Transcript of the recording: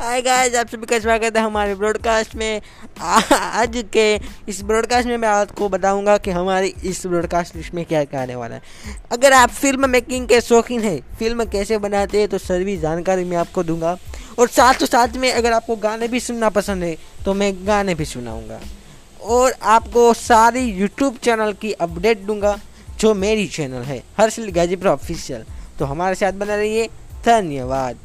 Hi guys आप सभी का स्वागत है हमारे ब्रॉडकास्ट में। आज के इस ब्रॉडकास्ट में मैं आपको बताऊँगा कि हमारी इस ब्रॉडकास्ट लिस्ट में क्या क्या आने वाला है। अगर आप फ़िल्म मेकिंग के शौकीन हैं फ़िल्म कैसे बनाते हैं तो सभी जानकारी मैं आपको दूँगा। और साथ साथ में अगर आपको गाने भी सुनना पसंद है तो मैं गाने भी सुनाऊँगा। और आपको सारी यूट्यूब चैनल की अपडेट दूँगा, जो मेरी चैनल है, हर्षिल गाजीपुर ऑफिशियल तो हमारे साथ बना रहिए, धन्यवाद।